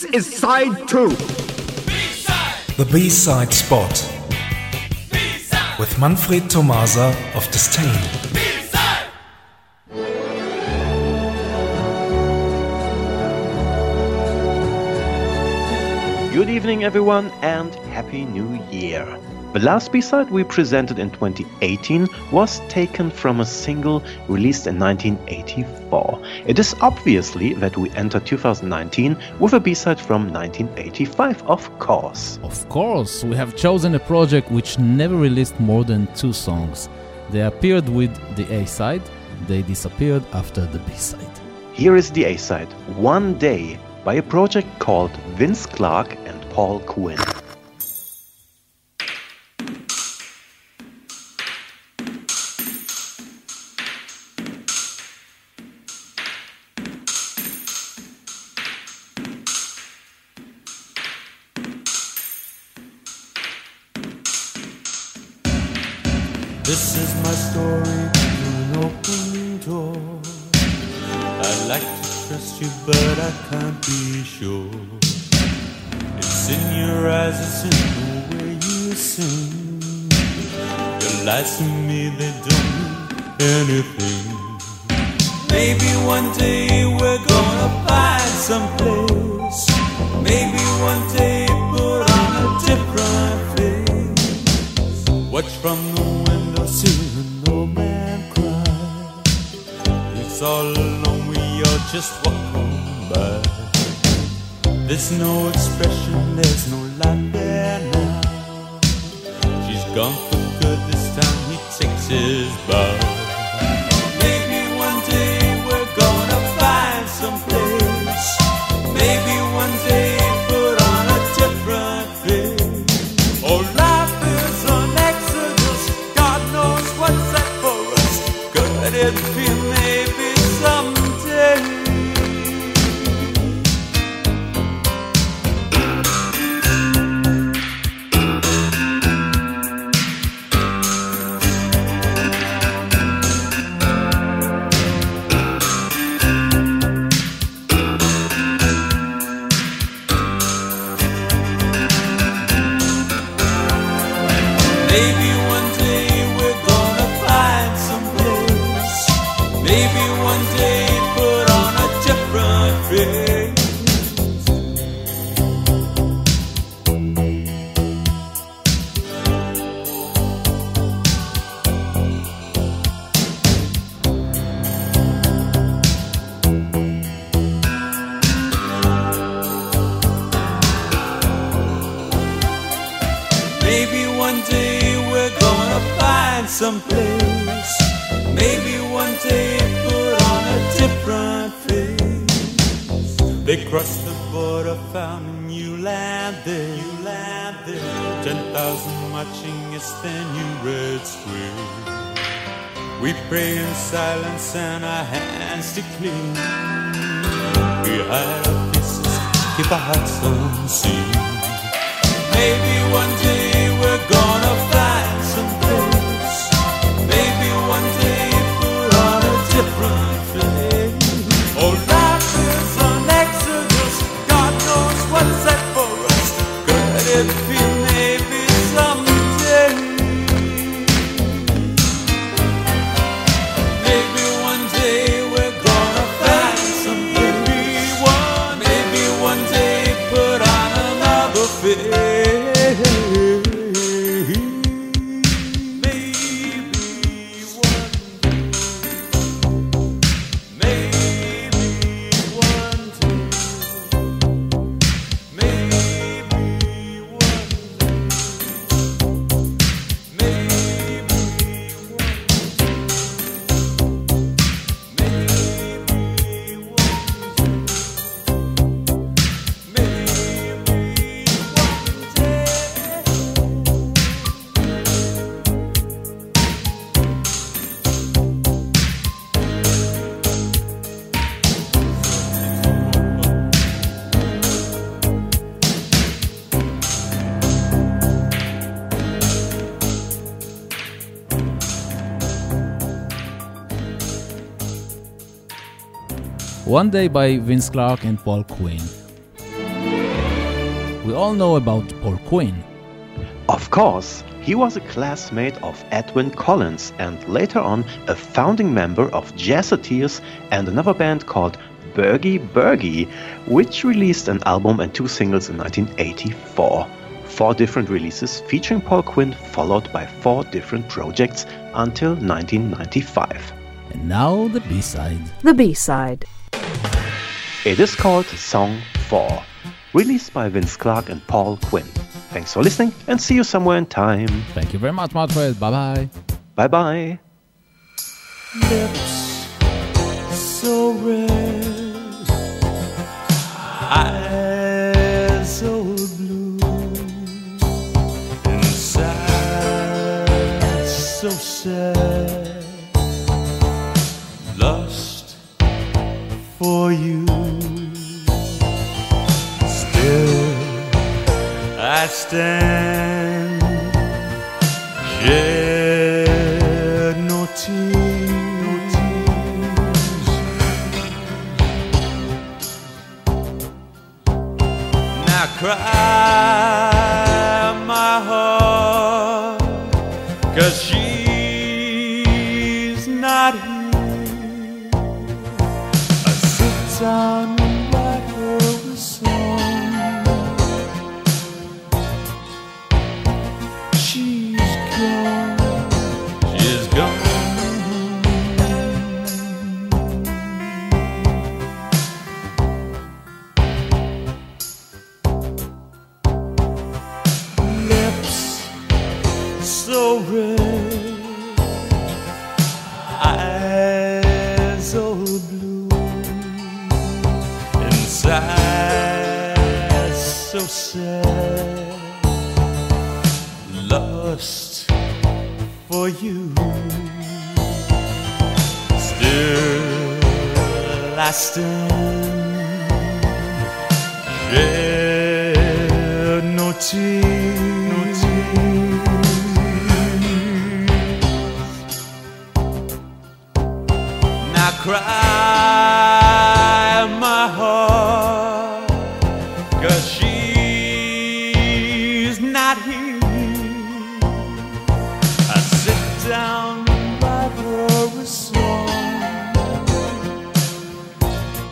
This is side two. The B-side spot with Manfred Tomasa of Disdain. Good evening, everyone, and Happy New Year. The last B-side we presented in 2018 was taken from a single released in 1984. It is obviously that we enter 2019 with a B-side from 1985, of course. Of course, we have chosen a project which never released more than two songs. They appeared with the A side, they disappeared after the B side. Here is the A-side, One Day, by a project called Vince Clarke and Paul Quinn. This is my story through an open door. I'd like to trust you, but I can't be sure. It's in your eyes, it's in the way you sing. Your lies to me, they don't mean anything. Maybe one day we're gonna find some place. Maybe one day put on a different face. Watch from the window, see an old man cry. It's all alone, we are just walking by. There's no expression, there's no light there now. She's gone for good this time, he takes his bow. Day we're gonna find some place. Maybe one day put on a different face. They crossed the border, found a new land there. New land there. Ten thousand marching is the new red square. We pray in silence and our hands to clean. We hide our faces, keep our hearts unseen. Maybe one day One Day by Vince Clarke and Paul Quinn. We all know about Paul Quinn. Of course, he was a classmate of Edwyn Collins and later on a founding member of Jazzateers and another band called Bourgie Bourgie, which released an album and two singles in 1984. Four different releases featuring Paul Quinn, followed by four different projects until 1995. And now the B side. The B side. It is called Song For, released by Vince Clarke and Paul Quinn. Thanks for listening and see you somewhere in time. Thank you very much, Manfred. Bye bye. Bye bye. Stand. Shed no tears. Now cry red, eyes so blue, inside so sad lost for you. Still, I stand. Shed no tears. Cry my heart, cause she's not here. I sit down write her song.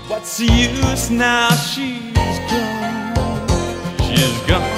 What's the use now? She's gone. She's gone.